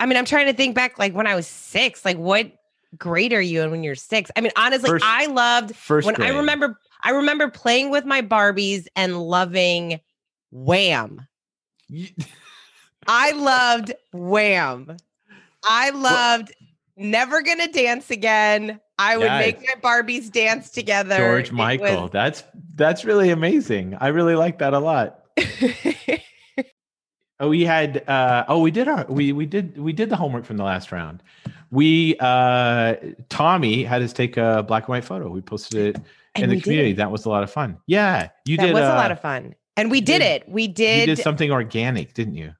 I mean, I'm trying to think back like when I was six, like what grade are you in when you're six? I mean, honestly, First- I loved First when grade. I remember I remember playing with my Barbies and loving Wham. I loved Wham. I loved Never Gonna Dance Again. I would make my Barbies dance together. George Michael. was- That's that's really amazing. I really like that a lot. Oh, we had uh oh we did our we we did we did the homework from the last round. We uh Tommy had us take a black and white photo. We posted it And in the did community. That was a lot of fun. Yeah, you that did That was a uh, lot of fun. And we did, did- it. We did. you did, something organic, didn't you?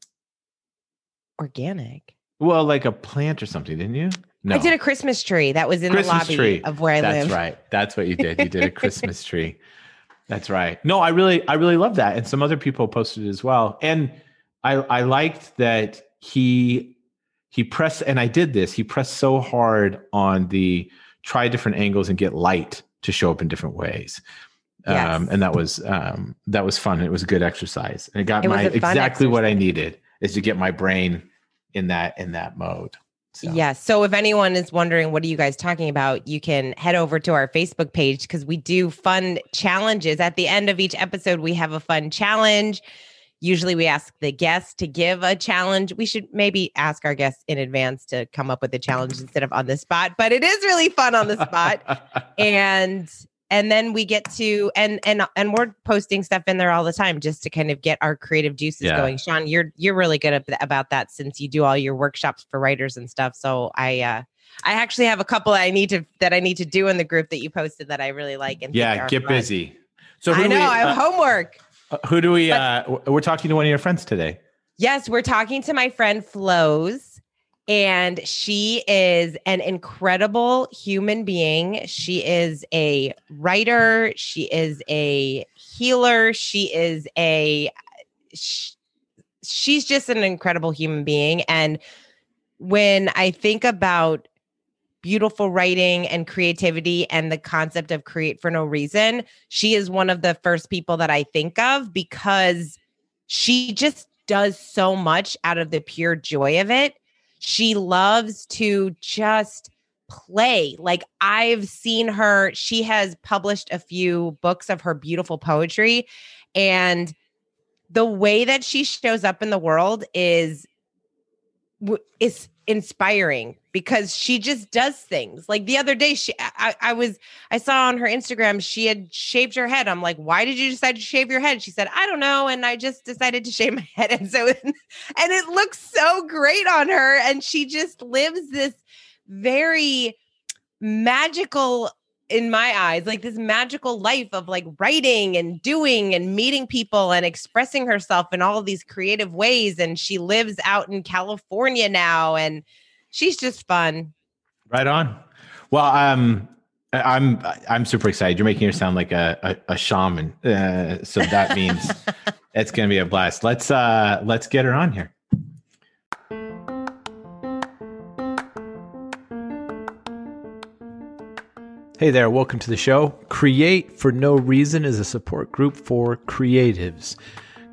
organic. Well, like a plant or something, didn't you? No. I did a Christmas tree that was in Christmas the lobby tree. of where I That's live. That's right. That's what you did. You did a Christmas tree. That's right. No, I really, I really love that, and some other people posted it as well. And I, I liked that he, he pressed, and I did this. He pressed so hard on the try different angles and get light to show up in different ways. Yes. Um, and that was um, that was fun. It was a good exercise, and it got It my exactly what I needed is to get my brain in that in that mode. So. Yes. So if anyone is wondering what are you guys talking about, you can head over to our Facebook page because we do fun challenges. At the end of each episode, we have a fun challenge. Usually we ask the guests to give a challenge. We should maybe ask our guests in advance to come up with a challenge instead of on the spot, but it is really fun on the spot. and and then we get to and and and we're posting stuff in there all the time just to kind of get our creative juices Yeah. going sean you're you're really good at, about that since you do all your workshops for writers and stuff so i uh i actually have a couple i need to that i need to do in the group that you posted that i really like and yeah, get fun. busy. So i know we, i have uh, homework Uh, who do we? But- uh, we're talking to one of your friends today. Yes, we're talking to my friend Flows, and she is an incredible human being. She is a writer, she is a healer, she is a sh- she's just an incredible human being and when I think about beautiful writing and creativity and the concept of create for no reason, she is one of the first people that I think of because she just does so much out of the pure joy of it. She loves to just play. Like I've seen her, she has published a few books of her beautiful poetry and the way that she shows up in the world is is inspiring because she just does things. Like the other day, she I, I was I saw on her Instagram she had shaved her head. I'm like, why did you decide to shave your head? She said, I don't know, and I just decided to shave my head, and so and it looks so great on her, and she just lives this very magical in my eyes like this magical life of like writing and doing and meeting people and expressing herself in all of these creative ways and she lives out in California now and she's just fun. Right on. Well, um, I'm I'm super excited. You're making her sound like a a, a shaman. Uh, so that means it's going to be a blast. Let's uh let's get her on here. Hey there, welcome to the show. Create for No Reason is a support group for creatives.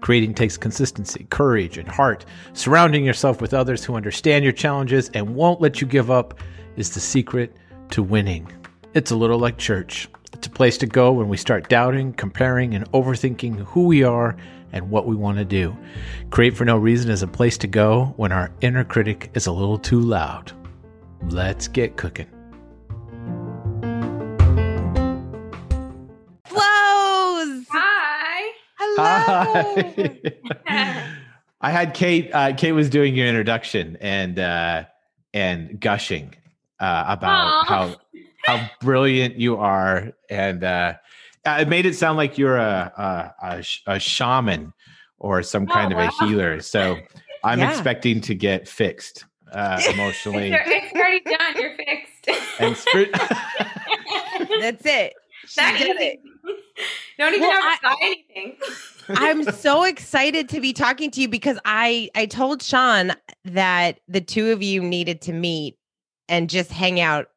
Creating takes consistency, courage, and heart. Surrounding yourself with others who understand your challenges and won't let you give up is the secret to winning. It's a little like church. It's a place to go when we start doubting, comparing, and overthinking who we are and what we want to do. Create for No Reason is a place to go when our inner critic is a little too loud. Let's get cooking. Hi. Hello. I had Kate. Uh, Kate was doing your introduction and uh, and gushing uh, about Aw. how how brilliant you are, and uh, it made it sound like you're a a, a, sh- a shaman or some kind Oh, of a healer. So I'm Yeah. expecting to get fixed uh, emotionally It's, it's already done. You're fixed. and spirit. That's it. That it. easy. Don't even Well, have to buy anything. I'm so excited to be talking to you because I I told Sean that the two of you needed to meet and just hang out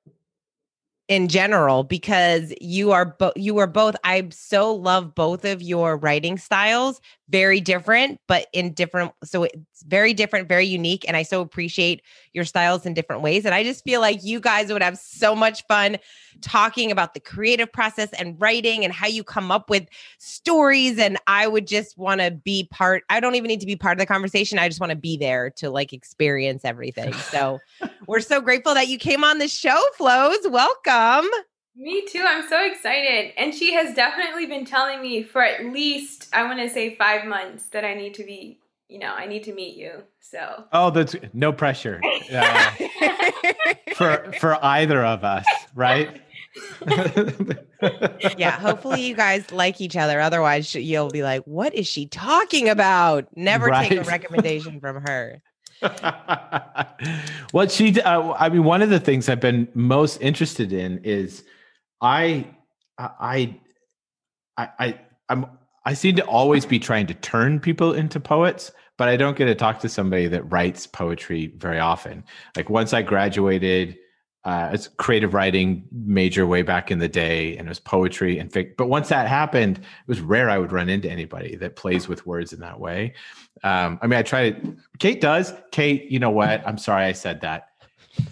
in general because you are both you are both I so love both of your writing styles very different but in different so it's very different very unique and I so appreciate your styles in different ways and I just feel like you guys would have so much fun talking about the creative process and writing and how you come up with stories and I would just want to be part I don't even need to be part of the conversation I just want to be there to like experience everything so we're so grateful that you came on the show flows welcome me too. I'm so excited. And she has definitely been telling me for at least, I want to say five months that I need to be, you know, I need to meet you. So. Oh, that's no pressure uh, for for either of us, right? yeah, hopefully you guys like each other. Otherwise, you'll be like, "What is she talking about?" Never right. take a recommendation from her. what she, uh, I mean, one of the things I've been most interested in is I, I, I, I, I'm, I seem to always be trying to turn people into poets, but I don't get to talk to somebody that writes poetry very often. Like once I graduated, uh, it's creative writing major way back in the day, and it was poetry and fic. But once that happened, it was rare I would run into anybody that plays with words in that way. Um, I mean, I try to. Kate does. Kate, you know what? I'm sorry I said that.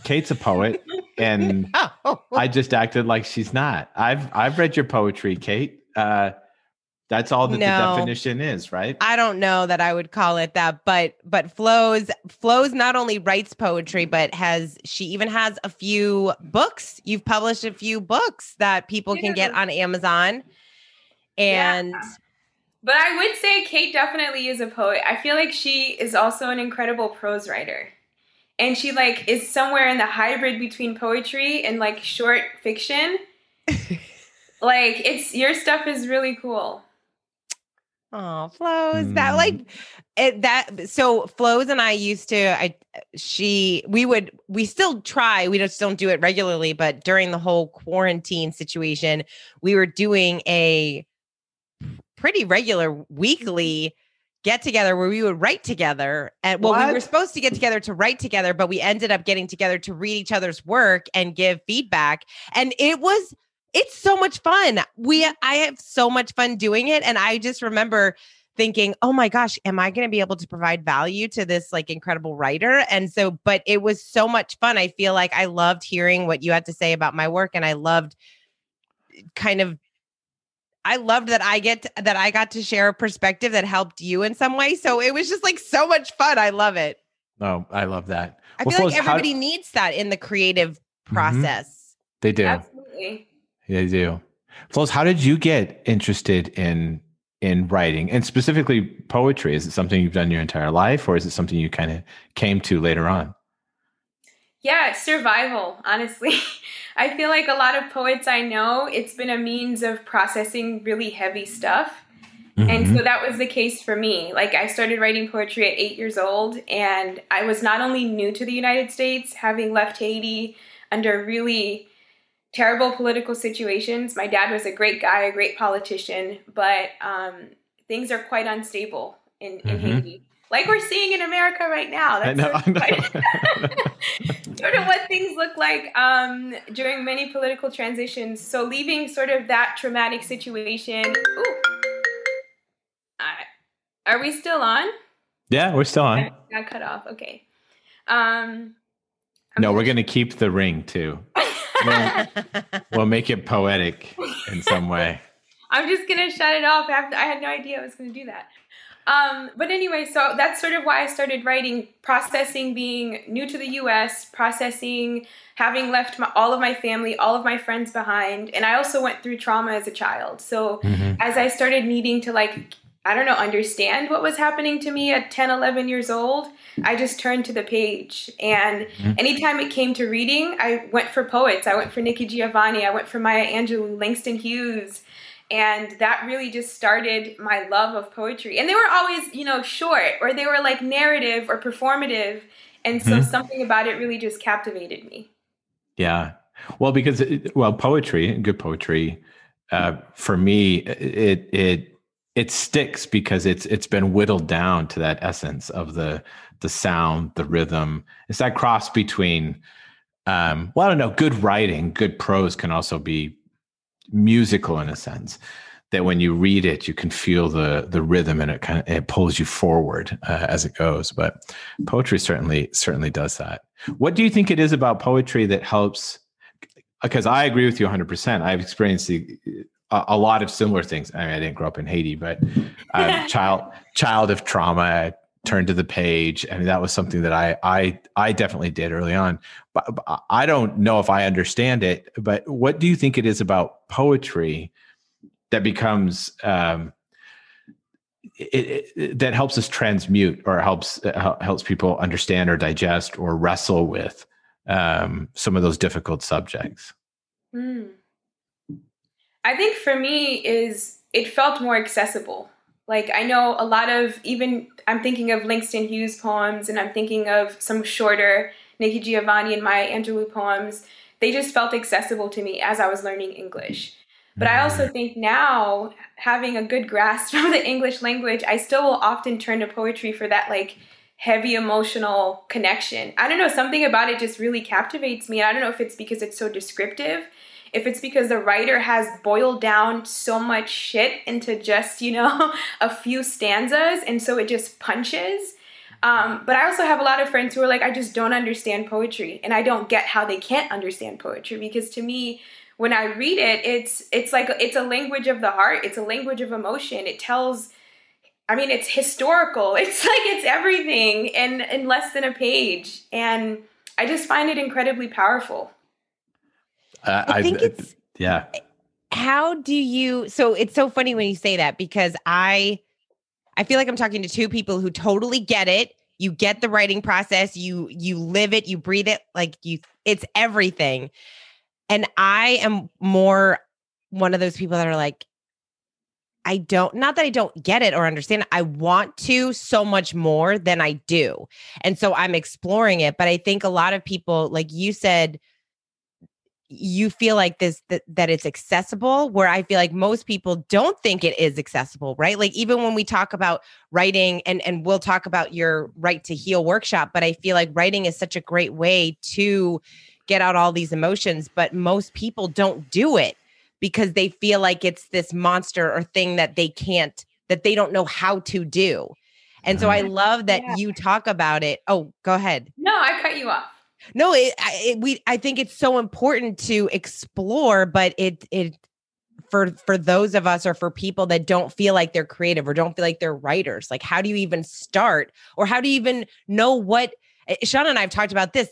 Kate's a poet, and oh. I just acted like she's not. I've I've read your poetry, Kate. Uh, that's all that no, the definition is, right? I don't know that I would call it that, but but Flows Flows not only writes poetry, but has she even has a few books. You've published a few books that people can get on Amazon. And yeah. but I would say Kate definitely is a poet. I feel like she is also an incredible prose writer. And she like is somewhere in the hybrid between poetry and like short fiction. like it's your stuff is really cool. Oh, flows mm. that like it, that. So flows and I used to. I she we would we still try. We just don't do it regularly. But during the whole quarantine situation, we were doing a pretty regular weekly get together where we would write together. And well, what? we were supposed to get together to write together, but we ended up getting together to read each other's work and give feedback. And it was it's so much fun. We I have so much fun doing it and I just remember thinking, "Oh my gosh, am I going to be able to provide value to this like incredible writer?" And so but it was so much fun. I feel like I loved hearing what you had to say about my work and I loved kind of I loved that I get to, that I got to share a perspective that helped you in some way. So it was just like so much fun. I love it. Oh, I love that. I well, feel like everybody how... needs that in the creative mm-hmm. process. Mm-hmm. They do. Absolutely. Yeah, they do. Flows, how did you get interested in in writing and specifically poetry? Is it something you've done your entire life or is it something you kind of came to later on? Yeah, survival, honestly. I feel like a lot of poets I know, it's been a means of processing really heavy stuff. Mm-hmm. And so that was the case for me. Like, I started writing poetry at eight years old, and I was not only new to the United States, having left Haiti under really terrible political situations. My dad was a great guy, a great politician, but um, things are quite unstable in, in mm-hmm. Haiti. Like we're seeing in America right now. That's know, sort, of sort, of what things look like um, during many political transitions. So leaving sort of that traumatic situation. Ooh, are we still on? Yeah, we're still on. I got cut off. Okay. Um, no, we're gonna keep the ring too we'll, we'll make it poetic in some way. I'm just gonna shut it off. After, I had no idea I was gonna do that. Um, but anyway, so that's sort of why I started writing. Processing being new to the U.S., processing having left my, all of my family, all of my friends behind, and I also went through trauma as a child. So mm-hmm. as I started needing to like I don't know, understand what was happening to me at 10, 11 years old, I just turned to the page. And mm-hmm. anytime it came to reading, I went for poets. I went for Nikki Giovanni. I went for Maya Angelou, Langston Hughes. And that really just started my love of poetry. And they were always, you know, short or they were like narrative or performative. And so mm-hmm. something about it really just captivated me. Yeah. Well, because, it, well, poetry, good poetry, uh, for me, it, it, it sticks because it's it's been whittled down to that essence of the the sound, the rhythm. It's that cross between um, well, I don't know. Good writing, good prose can also be musical in a sense that when you read it, you can feel the the rhythm and it kind of it pulls you forward uh, as it goes. But poetry certainly certainly does that. What do you think it is about poetry that helps? Because I agree with you 100. percent I've experienced the, a, a, lot of similar things. I, mean, I didn't grow up in Haiti, but uh, child child of trauma. turned to the page, and that was something that I I I definitely did early on. But, but I don't know if I understand it. But what do you think it is about poetry? that becomes um, it, it, that helps us transmute or helps uh, helps people understand or digest or wrestle with um, some of those difficult subjects. Mm. I think for me is it felt more accessible. Like I know a lot of even I'm thinking of Langston Hughes poems and I'm thinking of some shorter Nikki Giovanni and Maya Angelou poems. They just felt accessible to me as I was learning English. But I also mm-hmm. think now, having a good grasp of the English language, I still will often turn to poetry for that like heavy emotional connection. I don't know, something about it just really captivates me. I don't know if it's because it's so descriptive, if it's because the writer has boiled down so much shit into just, you know, a few stanzas and so it just punches. Um, but I also have a lot of friends who are like, I just don't understand poetry and I don't get how they can't understand poetry because to me, when I read it, it's it's like it's a language of the heart. It's a language of emotion. It tells I mean, it's historical. It's like it's everything in in less than a page, and I just find it incredibly powerful. Uh, I think I, it's yeah. How do you? So it's so funny when you say that because I, I feel like I'm talking to two people who totally get it. You get the writing process. You you live it. You breathe it. Like you, it's everything. And I am more one of those people that are like, I don't, not that I don't get it or understand it. I want to so much more than I do. And so I'm exploring it. But I think a lot of people, like you said, you feel like this that, that it's accessible where i feel like most people don't think it is accessible right like even when we talk about writing and and we'll talk about your right to heal workshop but i feel like writing is such a great way to get out all these emotions, but most people don't do it because they feel like it's this monster or thing that they can't, that they don't know how to do. And so I mm-hmm. love that yeah. you talk about it. Oh, go ahead. No, I cut you off. No, it, it, we I think it's so important to explore, but it it for for those of us or for people that don't feel like they're creative or don't feel like they're writers, like how do you even start or how do you even know what Eh, Sean and I have talked about this.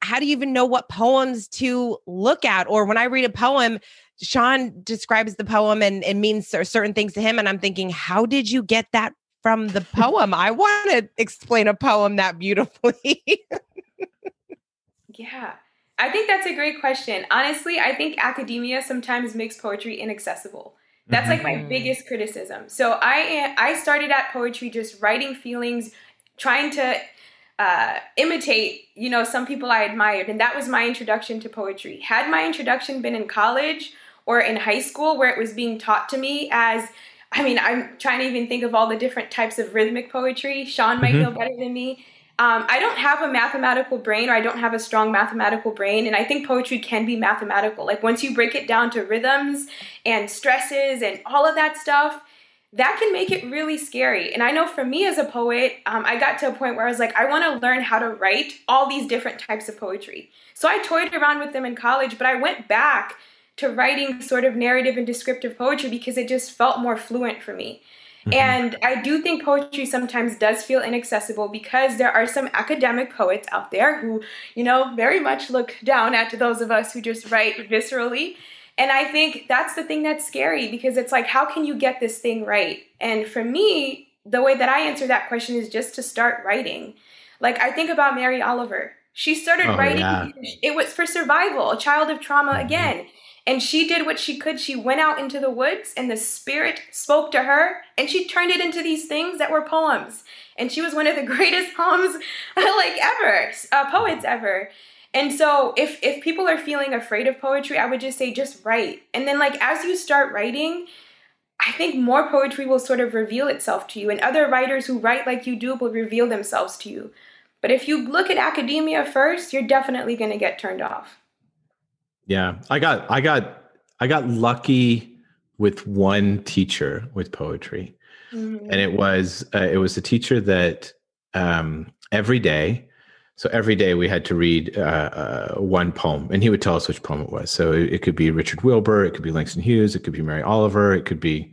how do you even know what poems to look at? Or when I read a poem, Sean describes the poem and it means certain things to him. And I'm thinking, how did you get that from the poem? I want to explain a poem that beautifully. yeah. I think that's a great question. Honestly, I think academia sometimes makes poetry inaccessible. That's like my mm-hmm. biggest criticism. So I I started at poetry just writing feelings, trying to uh, imitate, you know, some people I admired. And that was my introduction to poetry. Had my introduction been in college or in high school where it was being taught to me as, I mean, I'm trying to even think of all the different types of rhythmic poetry. Sean might mm-hmm. know better than me. Um, I don't have a mathematical brain or I don't have a strong mathematical brain. And I think poetry can be mathematical. Like once you break it down to rhythms and stresses and all of that stuff, that can make it really scary. And I know for me as a poet, um, I got to a point where I was like, I want to learn how to write all these different types of poetry. So I toyed around with them in college, but I went back to writing sort of narrative and descriptive poetry because it just felt more fluent for me. Mm-hmm. And I do think poetry sometimes does feel inaccessible because there are some academic poets out there who, you know, very much look down at those of us who just write viscerally. And I think that's the thing that's scary because it's like, how can you get this thing right? And for me, the way that I answer that question is just to start writing. Like, I think about Mary Oliver. She started oh, writing, yeah. it was for survival, a child of trauma mm-hmm. again. And she did what she could. She went out into the woods and the spirit spoke to her and she turned it into these things that were poems. And she was one of the greatest poems like ever, uh, poets ever. And so if if people are feeling afraid of poetry, I would just say just write. And then like as you start writing, I think more poetry will sort of reveal itself to you and other writers who write like you do will reveal themselves to you. But if you look at academia first, you're definitely going to get turned off. Yeah, I got I got I got lucky with one teacher with poetry, mm-hmm. and it was uh, it was a teacher that um, every day. So every day we had to read uh, uh, one poem, and he would tell us which poem it was. So it, it, could be Richard Wilbur, it could be Langston Hughes, it could be Mary Oliver, it could be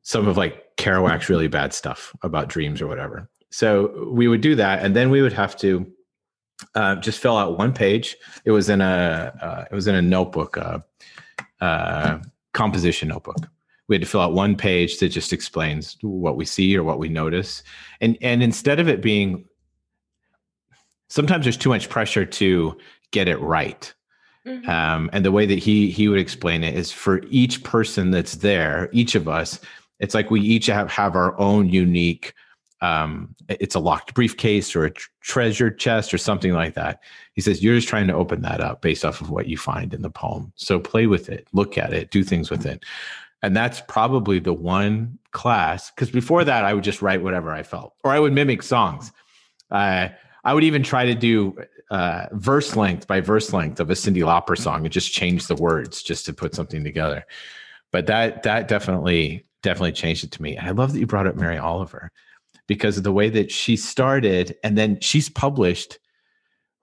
some of like Kerouac's really bad stuff about dreams or whatever. So we would do that, and then we would have to uh, just fill out one page. It was in a uh, it was in a notebook, uh, uh, composition notebook. We had to fill out one page that just explains what we see or what we notice, and and instead of it being, sometimes there's too much pressure to get it right. Mm-hmm. Um, and the way that he he would explain it is for each person that's there, each of us, it's like we each have have our own unique um, it's a locked briefcase or a tr- treasure chest or something like that. He says, You're just trying to open that up based off of what you find in the poem. So play with it, look at it, do things with it. And that's probably the one class, because before that, I would just write whatever I felt, or I would mimic songs. Uh, I would even try to do uh, verse length by verse length of a Cyndi Lauper song and just change the words just to put something together. But that that definitely definitely changed it to me. I love that you brought up Mary Oliver because of the way that she started and then she's published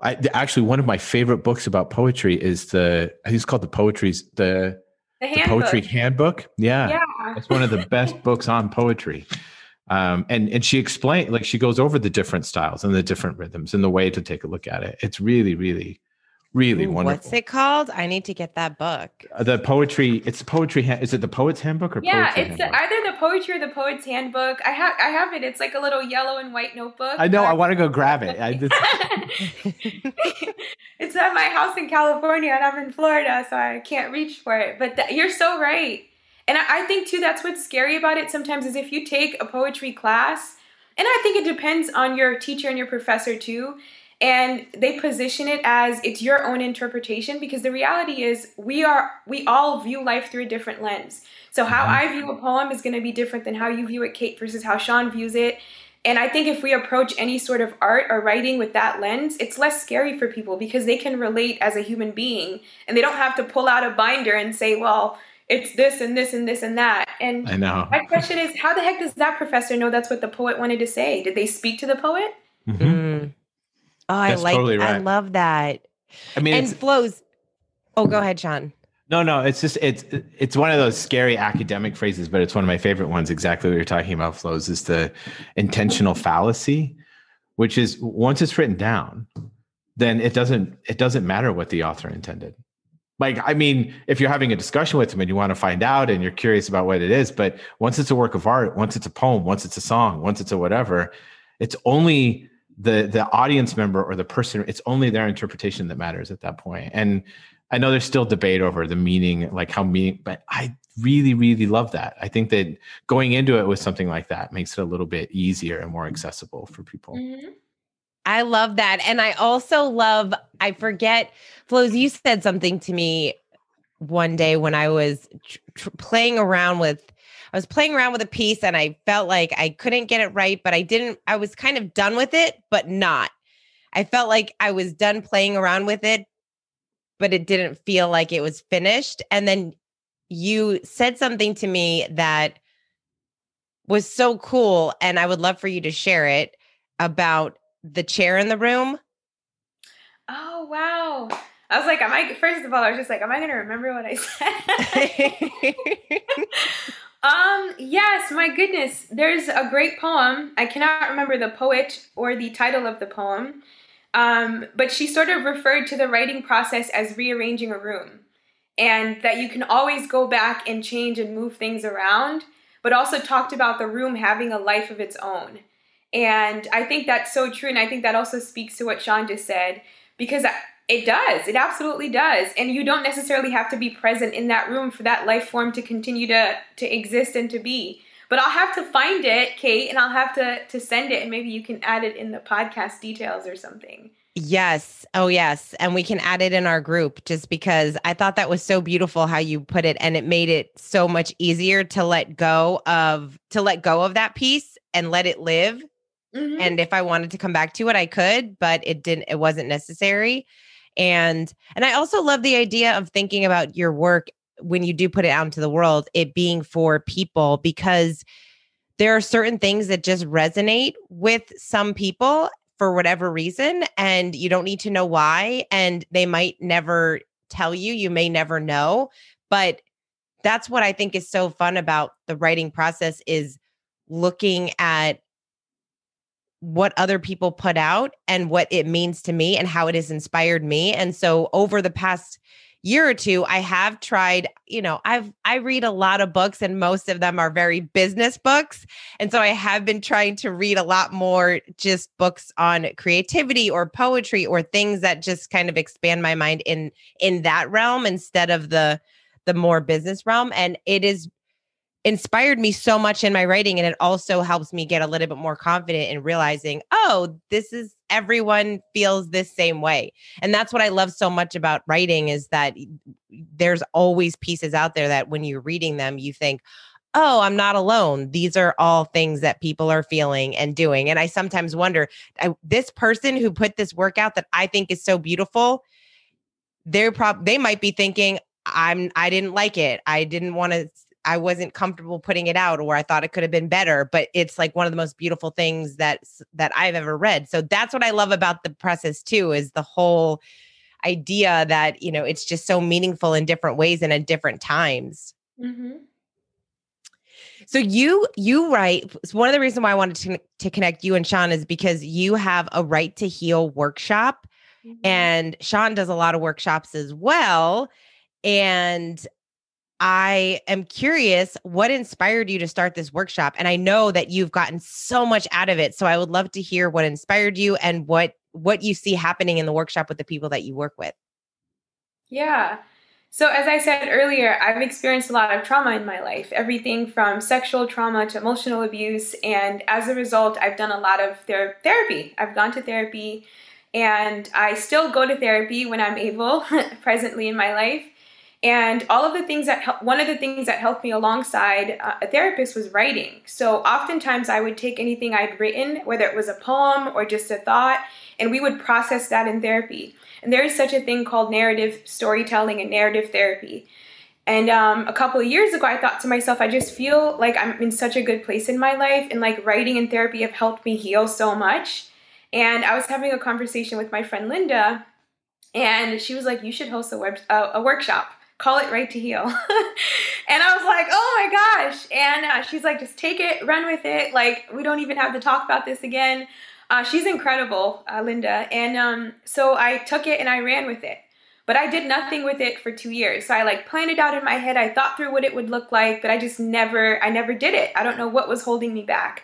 I, actually one of my favorite books about poetry is the I think it's called the poetry's the, the, the poetry handbook. Yeah, yeah, it's one of the best books on poetry. Um, and and she explained like she goes over the different styles and the different rhythms and the way to take a look at it. It's really really really Ooh, wonderful. What's it called? I need to get that book. Uh, the poetry. It's poetry. is it the poet's handbook or yeah? it's the, either the poetry or the poet's handbook. I have I have it. It's like a little yellow and white notebook. I know. I want to go grab it. I just... it's at my house in California, and I'm in Florida, so I can't reach for it. But th- you're so right. And I, I think too that's what's scary about it sometimes is if you take a poetry class, and I think it depends on your teacher and your professor too and they position it as it's your own interpretation because the reality is we are we all view life through a different lens so how mm-hmm. i view a poem is going to be different than how you view it kate versus how sean views it and i think if we approach any sort of art or writing with that lens it's less scary for people because they can relate as a human being and they don't have to pull out a binder and say well it's this and this and this and that. And I know. My question is, how the heck does that professor know that's what the poet wanted to say? Did they speak to the poet? Mm-hmm. Oh, I like totally right. I love that. I mean, and flows. Oh, go ahead, Sean. No, no, it's just it's it's one of those scary academic phrases, but it's one of my favorite ones. Exactly what you're talking about, flows is the intentional fallacy, which is once it's written down, then it doesn't it doesn't matter what the author intended. Like, I mean, if you're having a discussion with them and you want to find out and you're curious about what it is, but once it's a work of art, once it's a poem, once it's a song, once it's a whatever, it's only the the audience member or the person it's only their interpretation that matters at that point. And i know there's still debate over the meaning like how meaning but i really really love that. I think that going into it with something like that makes it a little bit easier and more accessible for people. Mm-hmm. i love that. And i also love i forget flows you said something to me one day when i was tr- tr- playing around with I was playing around with a piece and I felt like I couldn't get it right, but I didn't, I was kind of done with it, but not. I felt like I was done playing around with it, but it didn't feel like it was finished. And then you said something to me that was so cool. And I would love for you to share it about the chair in the room. Oh, wow. I was like, am I, first of all, I was just like, am I going to remember what I said? Um, yes, my goodness. There's a great poem. I cannot remember the poet or the title of the poem. Um, but she sort of referred to the writing process as rearranging a room. And that you can always go back and change and move things around, but also talked about the room having a life of its own. And I think that's so true. And I think that also speaks to what Sean just said, because it does. It absolutely does. And you don't necessarily have to be present in that room for that life form to continue to to exist and to be. But I'll have to find it, Kate, and I'll have to to send it and maybe you can add it in the podcast details or something. Yes. Oh, yes. And we can add it in our group just because I thought that was so beautiful how you put it and it made it so much easier to let go of to let go of that piece and let it live Mm-hmm. And if I wanted to come back to it, I could, but it didn't, it wasn't necessary. And and I also love the idea of thinking about your work when you do put it out into the world, it being for people because there are certain things that just resonate with some people for whatever reason and you don't need to know why and they might never tell you you may never know but that's what i think is so fun about the writing process is looking at what other people put out and what it means to me and how it has inspired me. And so over the past year or two i have tried you know i've i read a lot of books and most of them are very business books. And so i have been trying to read a lot more just books on creativity or poetry or things that just kind of expand my mind in in that realm instead of the the more business realm. And it is inspired me so much in my writing and it also helps me get a little bit more confident in realizing oh this is everyone feels this same way. And that's what i love so much about writing is that there's always pieces out there that when you're reading them you think oh i'm not alone. These are all things that people are feeling and doing. And i sometimes wonder I, this person who put this workout that i think is so beautiful they're prob they might be thinking i'm i didn't like it. I didn't want to I wasn't comfortable putting it out or I thought it could have been better, but it's like one of the most beautiful things that that I've ever read. So that's what I love about the process too is the whole idea that, you know, it's just so meaningful in different ways and at different times. Mm-hmm. So you you write one of the reasons why I wanted to, to connect you and Sean is because you have a right to heal workshop mm-hmm. and Sean does a lot of workshops as well and I am curious what inspired you to start this workshop and I know that you've gotten so much out of it so I would love to hear what inspired you and what what you see happening in the workshop with the people that you work with. Yeah. So as I said earlier, I've experienced a lot of trauma in my life, everything from sexual trauma to emotional abuse and as a result, I've done a lot of ther- therapy. I've gone to therapy and I still go to therapy when I'm able presently in my life. And all of the things that help, one of the things that helped me alongside uh, a therapist was writing. So oftentimes I would take anything I'd written, whether it was a poem or just a thought, and we would process that in therapy. And there is such a thing called narrative storytelling and narrative therapy. And um, a couple of years ago, I thought to myself, I just feel like I'm in such a good place in my life, and like writing and therapy have helped me heal so much. And I was having a conversation with my friend Linda, and she was like, "You should host a web a workshop." Call it right to heal. and I was like, oh my gosh. And uh, she's like, just take it, run with it. Like, we don't even have to talk about this again. Uh, she's incredible, uh, Linda. And um, so I took it and I ran with it. But I did nothing with it for two years. So I like planned it out in my head. I thought through what it would look like, but I just never, I never did it. I don't know what was holding me back.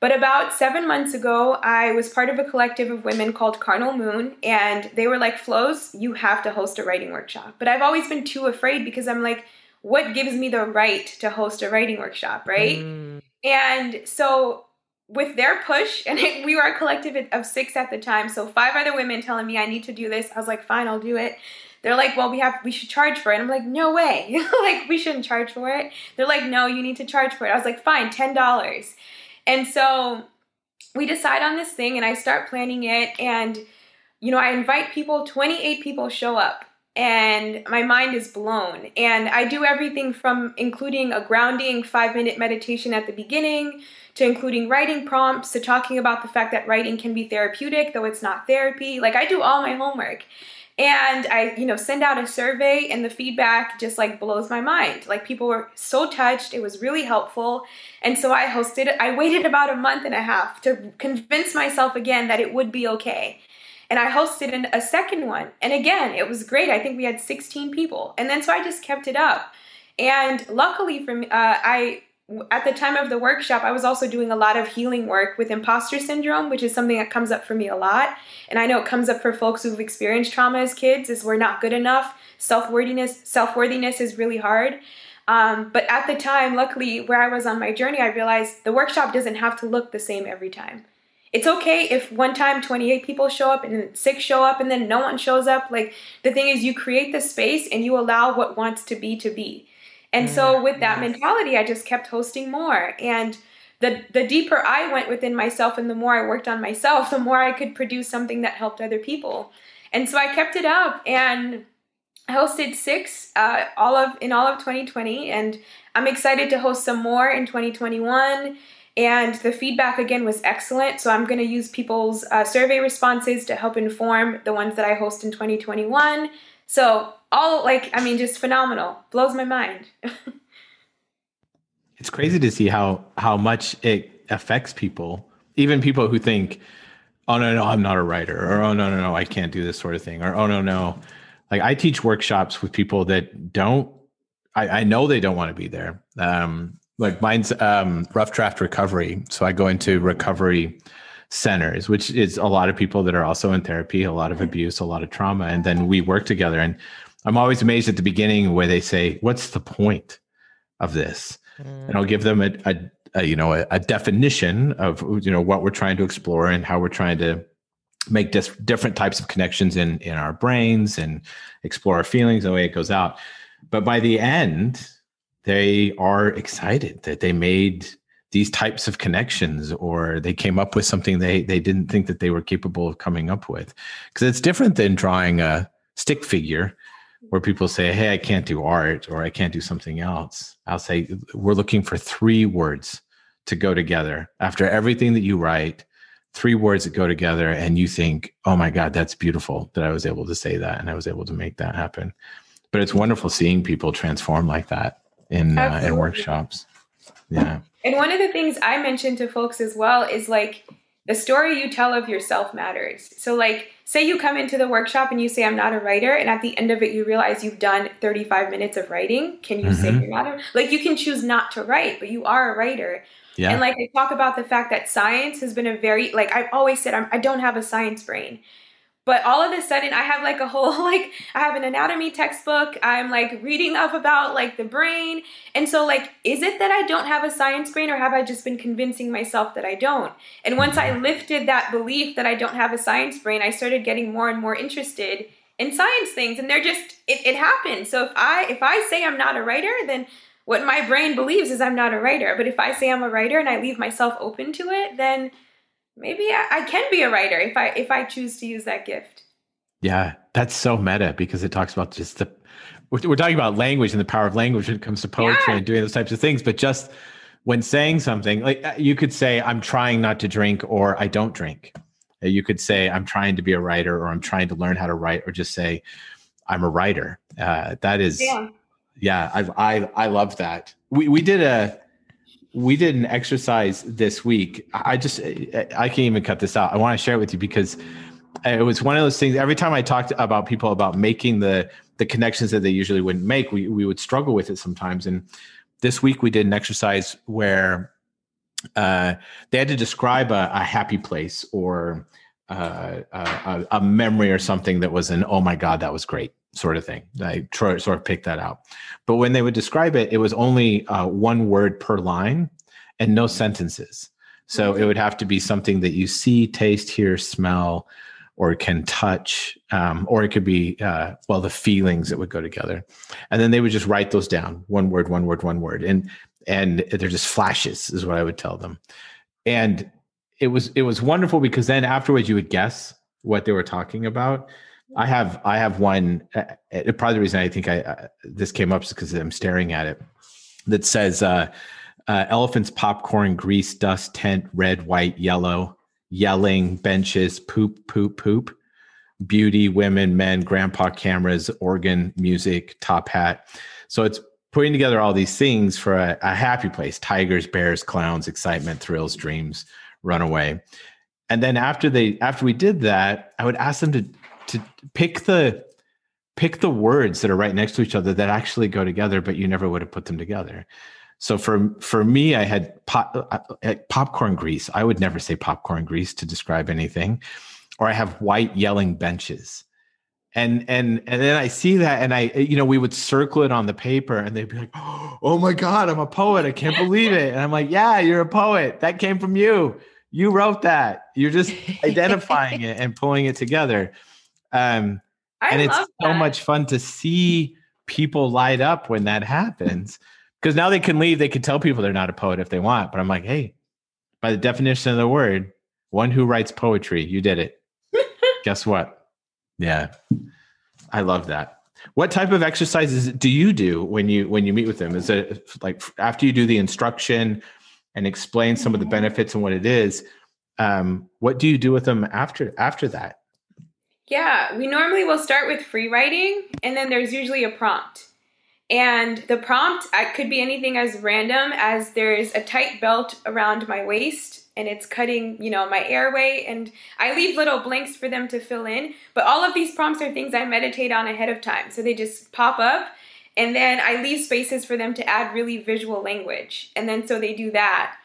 But about seven months ago, I was part of a collective of women called Carnal Moon, and they were like, Flows, you have to host a writing workshop. But I've always been too afraid because I'm like, what gives me the right to host a writing workshop, right? Mm. And so with their push, and it, we were a collective of six at the time, so five other women telling me I need to do this. I was like, fine, I'll do it. They're like, well, we have, we should charge for it. I'm like, no way, like we shouldn't charge for it. They're like, no, you need to charge for it. I was like, fine, ten dollars. And so we decide on this thing and I start planning it and you know, I invite people, 28 people show up and my mind is blown. And I do everything from including a grounding 5-minute meditation at the beginning to including writing prompts to talking about the fact that writing can be therapeutic though it's not therapy. Like I do all my homework and i you know send out a survey and the feedback just like blows my mind. Like people were so touched. It was really helpful. And so i hosted i waited about a month and a half to convince myself again that it would be okay. And i hosted a second one. And again it was great. I think we had 16 people. And then so i just kept it up. And luckily for me uh, i at the time of the workshop, I was also doing a lot of healing work with imposter syndrome, which is something that comes up for me a lot. And I know it comes up for folks who've experienced trauma as kids, is we're not good enough. Self-worthiness, self-worthiness is really hard. Um, but at the time, luckily, where I was on my journey, I realized the workshop doesn't have to look the same every time. It's okay if one time 28 people show up and then six show up and then no one shows up. Like the thing is, you create the space and you allow what wants to be to be. And so with that mentality, I just kept hosting more. And the the deeper I went within myself and the more I worked on myself, the more I could produce something that helped other people. And so I kept it up and I hosted six uh, all of in all of 2020, and I'm excited to host some more in 2021. And the feedback again was excellent. So I'm going to use people's uh, survey responses to help inform the ones that I host in 2021. So all like, I mean, just phenomenal. Blows my mind. it's crazy to see how how much it affects people, even people who think, "Oh no, no, I'm not a writer," or "Oh no, no, no, I can't do this sort of thing," or "Oh no, no." Like I teach workshops with people that don't. I, I know they don't want to be there. Um, like mine's um, rough draft recovery. So I go into recovery centers, which is a lot of people that are also in therapy, a lot of abuse, a lot of trauma, and then we work together. And I'm always amazed at the beginning where they say, "What's the point of this?" Mm. And I'll give them a, a, a you know a, a, definition of you know what we're trying to explore and how we're trying to make dis- different types of connections in in our brains and explore our feelings the way it goes out. But by the end, they are excited that they made these types of connections or they came up with something they they didn't think that they were capable of coming up with because it's different than drawing a stick figure where people say hey i can't do art or i can't do something else i'll say we're looking for three words to go together after everything that you write three words that go together and you think oh my god that's beautiful that i was able to say that and i was able to make that happen but it's wonderful seeing people transform like that in uh, in workshops. Yeah. And one of the things I mentioned to folks as well is like the story you tell of yourself matters. So like say you come into the workshop and you say I'm not a writer and at the end of it you realize you've done 35 minutes of writing, can you mm-hmm. say you're not a like you can choose not to write, but you are a writer. Yeah. And like I talk about the fact that science has been a very like I've always said I'm, I don't have a science brain. But all of a sudden, I have like a whole, like, I have an anatomy textbook. I'm like reading up about like the brain. And so, like, is it that I don't have a science brain or have I just been convincing myself that I don't? And once I lifted that belief that I don't have a science brain, I started getting more and more interested in science things. And they're just, it, it happens. So if I, if I say I'm not a writer, then what my brain believes is I'm not a writer. But if I say I'm a writer and I leave myself open to it, then maybe I, I can be a writer if I if I choose to use that gift. Yeah, that's so meta because it talks about just the we're, we're talking about language and the power of language when it comes to poetry yeah. and doing those types of things, but just when saying something like uh, you could say i'm trying not to drink or i don't drink. Uh, you could say i'm trying to be a writer or i'm trying to learn how to write or just say i'm a writer. Uh, that is yeah, yeah I, I i love that. We we did a we did an exercise this week. I just I can't even cut this out. I want to share it with you because it was one of those things. Every time I talked about people about making the the connections that they usually wouldn't make, we we would struggle with it sometimes. And this week we did an exercise where uh, they had to describe a, a happy place or uh, a, a memory or something that was an oh my god that was great sort of thing. I try, sort of picked that out. But when they would describe it, it was only uh, one word per line and no sentences. So mm-hmm. it would have to be something that you see, taste, hear, smell, or can touch, um, or it could be, uh, well, the feelings that would go together. And then they would just write those down one word, one word, one word. And, and they're just flashes, is what I would tell them. And it was, it was wonderful because then afterwards you would guess what they were talking about I have I have one. Uh, probably the reason I think I uh, this came up is because I'm staring at it. That says uh, uh, elephants, popcorn, grease, dust, tent, red, white, yellow, yelling, benches, poop, poop, poop, beauty, women, men, grandpa cameras, organ, music, top hat. So it's putting together all these things for a, a happy place: tigers, bears, clowns, excitement, thrills, dreams, runaway. And then after they after we did that, I would ask them to to pick the pick the words that are right next to each other that actually go together, but you never would have put them together. So for for me, I had pop, uh, popcorn grease. I would never say popcorn grease to describe anything, or I have white yelling benches, and and and then I see that, and I you know we would circle it on the paper, and they'd be like, "Oh my god, I'm a poet! I can't believe it!" And I'm like, "Yeah, you're a poet. That came from you. You wrote that. You're just identifying it and pulling it together." Um, and it's so that. much fun to see people light up when that happens. Because now they can leave, they can tell people they're not a poet if they want. But I'm like, hey, by the definition of the word, one who writes poetry. You did it. Guess what? Yeah. I love that. What type of exercises do you do when you when you meet with them? Is it like after you do the instruction and explain some of the benefits and what it is? Um, what do you do with them after after that? Yeah, we normally will start with free writing, and then there's usually a prompt. And the prompt could be anything as random as there's a tight belt around my waist and it's cutting, you know, my airway and I leave little blanks for them to fill in. But all of these prompts are things I meditate on ahead of time. So they just pop up and then I leave spaces for them to add really visual language. And then so they do that.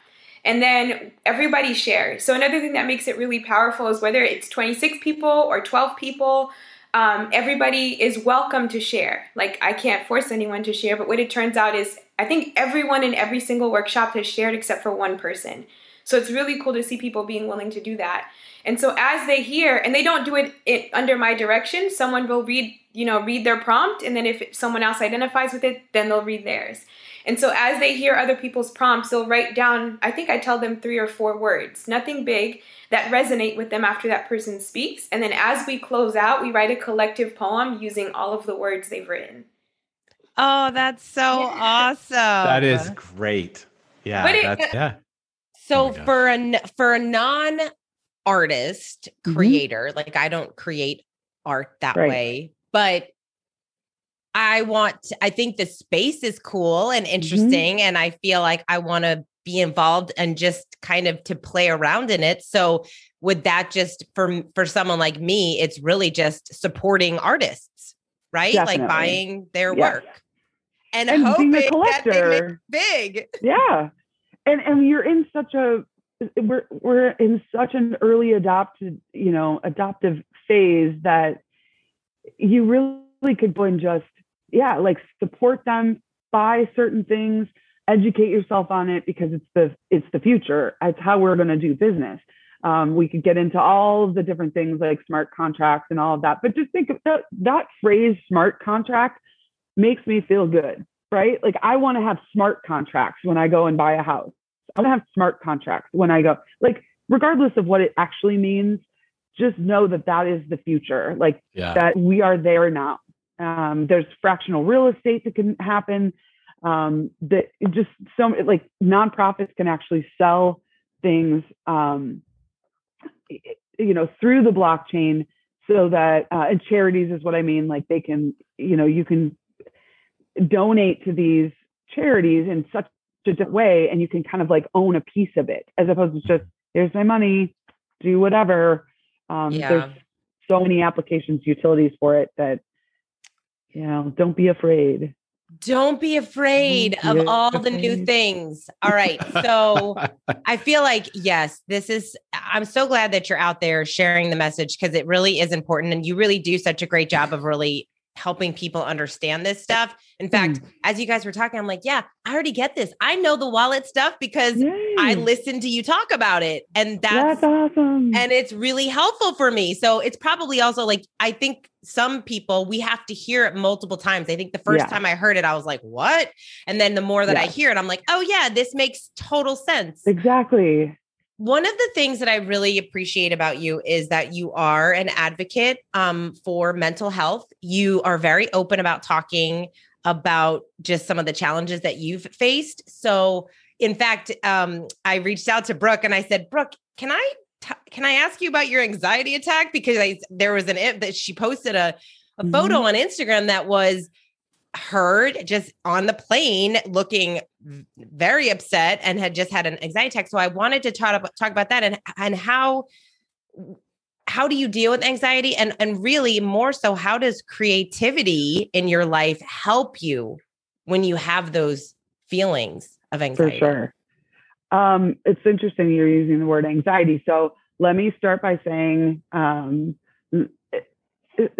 And then everybody shares. So another thing that makes it really powerful is whether it's 26 people or 12 people, um, everybody is welcome to share. Like I can't force anyone to share, but what it turns out is I think everyone in every single workshop has shared except for one person. So it's really cool to see people being willing to do that. And so as they hear, and they don't do it, it under my direction, someone will read, you know, read their prompt, and then if someone else identifies with it, then they'll read theirs. And so as they hear other people's prompts, they'll write down, I think I tell them three or four words, nothing big, that resonate with them after that person speaks. And then as we close out, we write a collective poem using all of the words they've written. Oh, that's so yeah. awesome. That is great. Yeah. It, that's, yeah. So oh for a for a non artist mm-hmm. creator, mm-hmm. like I don't create art that right. way, but I want, to, I think the space is cool and mm-hmm. interesting. Mm-hmm. And I feel like I want to be involved and just kind of to play around in it. So would that just for for someone like me, it's really just supporting artists, right? Definitely. Like buying their yes. work and, and hoping that they make big. Yeah. And and you're in such a we're we're in such an early adopted, you know, adoptive phase that you really could go and just yeah, like support them, buy certain things, educate yourself on it because it's the it's the future. It's how we're going to do business. Um, we could get into all of the different things like smart contracts and all of that, but just think of that that phrase smart contract makes me feel good, right? Like I want to have smart contracts when I go and buy a house. I want to have smart contracts when I go. Like regardless of what it actually means, just know that that is the future. Like yeah. that we are there now. Um, there's fractional real estate that can happen. Um, that just so like nonprofits can actually sell things, um, you know, through the blockchain so that, uh, and charities is what I mean. Like they can, you know, you can donate to these charities in such a way and you can kind of like own a piece of it as opposed to just, here's my money, do whatever. Um, yeah. There's so many applications, utilities for it that you know, don't be afraid. Don't be afraid of all the new things. All right. So I feel like, yes, this is, I'm so glad that you're out there sharing the message because it really is important. And you really do such a great job of really helping people understand this stuff. In fact, mm. as you guys were talking, I'm like, yeah, I already get this. I know the wallet stuff because Yay. I listened to you talk about it. And that's, that's awesome. And it's really helpful for me. So it's probably also like, I think some people, we have to hear it multiple times. I think the first yeah. time I heard it, I was like, what? And then the more that yeah. I hear it, I'm like, oh, yeah, this makes total sense. Exactly one of the things that I really appreciate about you is that you are an advocate um, for mental health. You are very open about talking about just some of the challenges that you've faced. So, in fact, um, I reached out to Brooke and I said, Brooke, can I t- can I ask you about your anxiety attack? Because I, there was an that she posted a a mm-hmm. photo on Instagram that was heard just on the plane looking very upset and had just had an anxiety attack. So I wanted to talk about, talk about that and and how how do you deal with anxiety and and really more so how does creativity in your life help you when you have those feelings of anxiety? For sure. Um, it's interesting you're using the word anxiety. So let me start by saying um,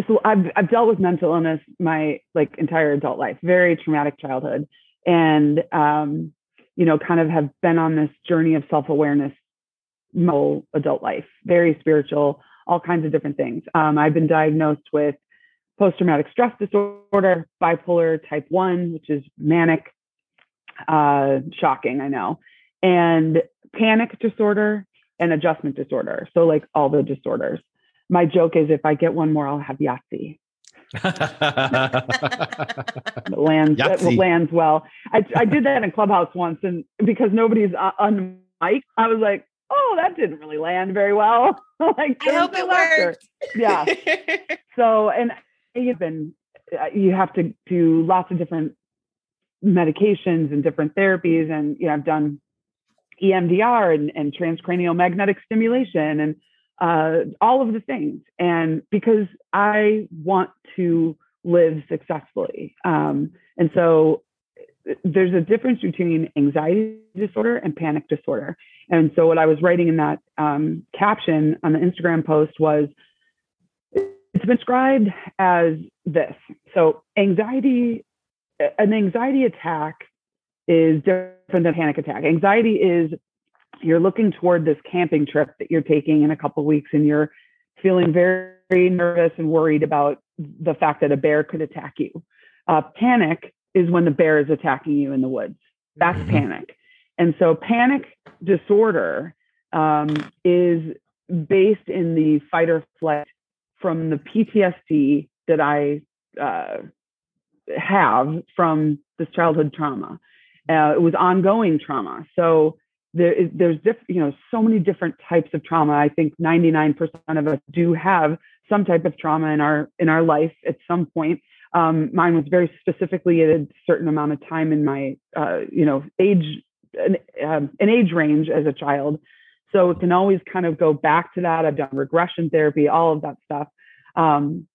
so I've I've dealt with mental illness my like entire adult life, very traumatic childhood, and um, you know, kind of have been on this journey of self awareness my whole adult life, very spiritual, all kinds of different things. Um, I've been diagnosed with post traumatic stress disorder, bipolar type one, which is manic. Uh, shocking, I know, and panic disorder and adjustment disorder. So like all the disorders. My joke is if I get one more, I'll have Yahtzee. It lands that Yahtzee. lands well. I I did that in Clubhouse once, and because nobody's uh, on mic, I was like, "Oh, that didn't really land very well." like, I hope it laughter. worked. Yeah. So, and you've been, uh, you have to do lots of different medications and different therapies, and you know, I've done EMDR and, and transcranial magnetic stimulation and uh, all of the things. And because I want to live successfully, um, and so uh, there's a difference between anxiety disorder and panic disorder. And so what I was writing in that um, caption on the Instagram post was it's been described as this. So anxiety, an anxiety attack is different than panic attack. Anxiety is you're looking toward this camping trip that you're taking in a couple of weeks and you're feeling very, very nervous and worried about the fact that a bear could attack you. Uh, panic is when the bear is attacking you in the woods. That's Mhm. panic. And so panic disorder um, is based in the fight or flight from the PTSD that I uh, have from this childhood trauma. Uh, it was ongoing trauma. So there is, there's diff, you know, so many different types of trauma. I think 99% of us do have some type of trauma in our in our life at some point. Um, mine was very specifically at a certain amount of time in my, uh, you know, age, an, um, an age range as a child. So it can always kind of go back to that. I've done regression therapy, all of that stuff. Um,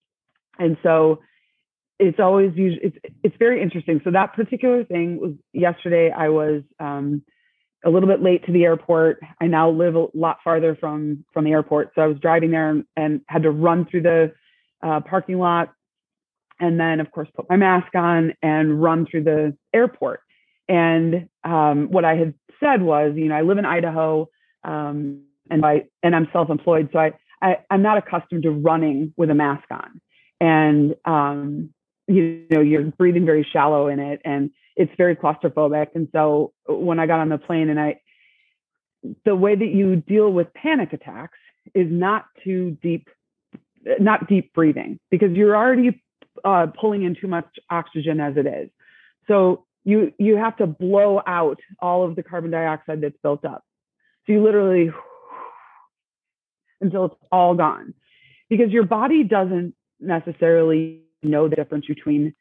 and so it's always usually, it's, it's very interesting. So that particular thing was yesterday, I was um, a little bit late to the airport. I now live a lot farther from, from the airport. So I was driving there and, and had to run through the uh, parking lot and then of course put my mask on and run through the airport. And um, what I had said was, you know, I live in Idaho um, and I and I'm self-employed, so I, I I'm not accustomed to running with a mask on, and um, you know you're breathing very shallow in it, and it's very claustrophobic. And so when I got on the plane, and I the way that you deal with panic attacks is not too deep, not deep breathing because you're already uh, pulling in too much oxygen as it is. So you you have to blow out all of the carbon dioxide that's built up. So you literally until it's all gone, because your body doesn't necessarily know the difference between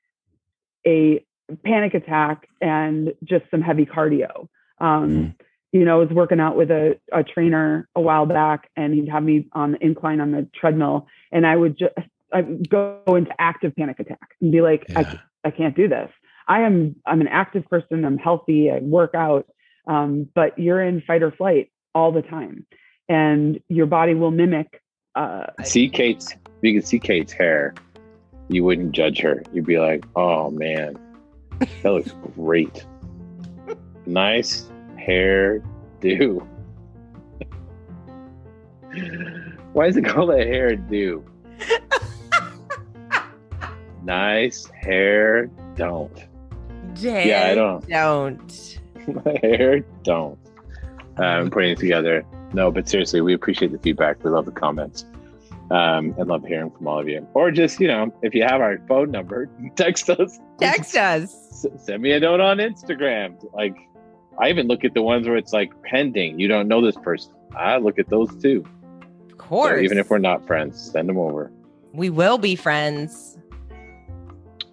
a panic attack and just some heavy cardio. Um, You know, I was working out with a, a trainer a while back, and he'd have me on the incline on the treadmill, and I would just I would go into active panic attack and be like, I, I can't do this. I am I'm an active person. I'm healthy. I work out, um, but you're in fight or flight all the time, and your body will mimic. Uh, see Kate's you can see Kate's hair, you wouldn't judge her. You'd be like, oh man, that looks great. nice hair do. Why is it called a hair do? nice hair don't. Jay, Yeah, I don't. Don't. My hair don't. Uh, I'm putting it together. No, but seriously, we appreciate the feedback. We love the comments. Um, and love hearing from all of you. Or just, you know, if you have our phone number, text us. Text us. S- send me a note on Instagram. Like, I even look at the ones where it's like pending. You don't know this person. I look at those too. Of So course. even if we're not friends, send them over. we will be friends.